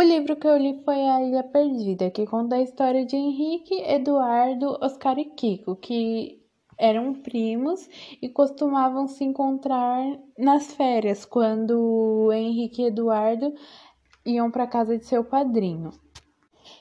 O livro que eu li foi A Ilha Perdida, que conta a história de Henrique, Eduardo, Oscar e Kiko, que eram primos e costumavam se encontrar nas férias, quando Henrique e Eduardo iam para casa de seu padrinho.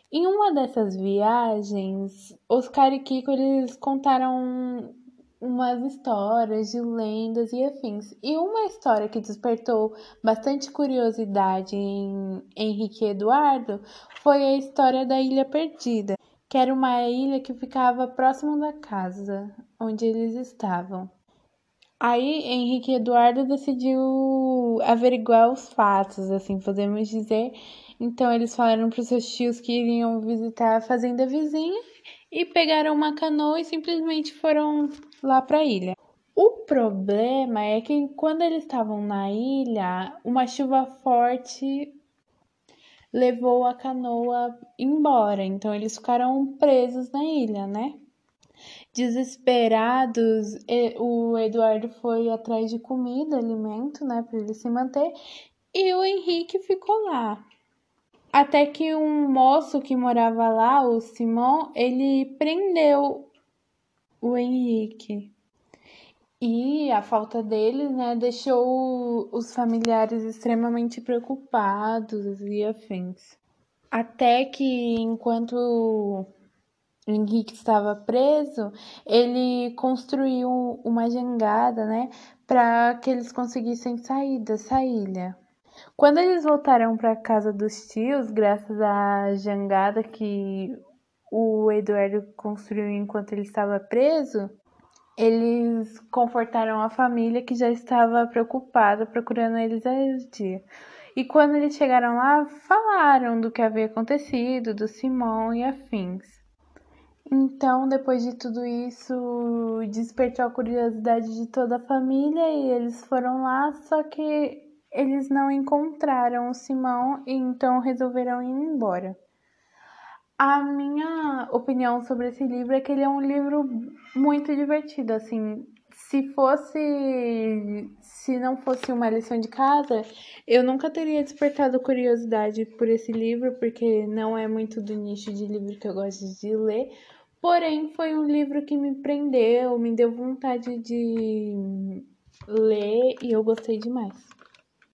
Em uma dessas viagens, Oscar e Kiko eles contaram umas histórias de lendas e afins. E uma história que despertou bastante curiosidade em Henrique Eduardo foi a história da Ilha Perdida, que era uma ilha que ficava próximo da casa onde eles estavam. Aí Henrique Eduardo decidiu averiguar os fatos, assim podemos dizer. Então eles falaram para os seus tios que iriam visitar a fazenda vizinha e pegaram uma canoa e simplesmente foram lá para a ilha. O problema é que quando eles estavam na ilha, uma chuva forte levou a canoa embora, então eles ficaram presos na ilha, né? Desesperados, o Eduardo foi atrás de comida, alimento, né, para ele se manter, e o Henrique ficou lá. Até que um moço que morava lá, o Simão, ele prendeu o Henrique. E a falta dele, né, deixou os familiares extremamente preocupados e afins. Até que, enquanto Henrique estava preso, ele construiu uma jangada, né, para que eles conseguissem sair dessa ilha. Quando eles voltaram para casa dos tios, graças à jangada que o Eduardo construiu enquanto ele estava preso, eles confortaram a família que já estava preocupada procurando eles há dia. E quando eles chegaram lá, falaram do que havia acontecido, do Simão e afins. Então, depois de tudo isso, despertou a curiosidade de toda a família e eles foram lá, só que eles não encontraram o Simão e então resolveram ir embora. A minha opinião sobre esse livro é que ele é um livro muito divertido, assim, se fosse se não fosse uma lição de casa, eu nunca teria despertado curiosidade por esse livro, porque não é muito do nicho de livro que eu gosto de ler. Porém, foi um livro que me prendeu, me deu vontade de ler e eu gostei demais.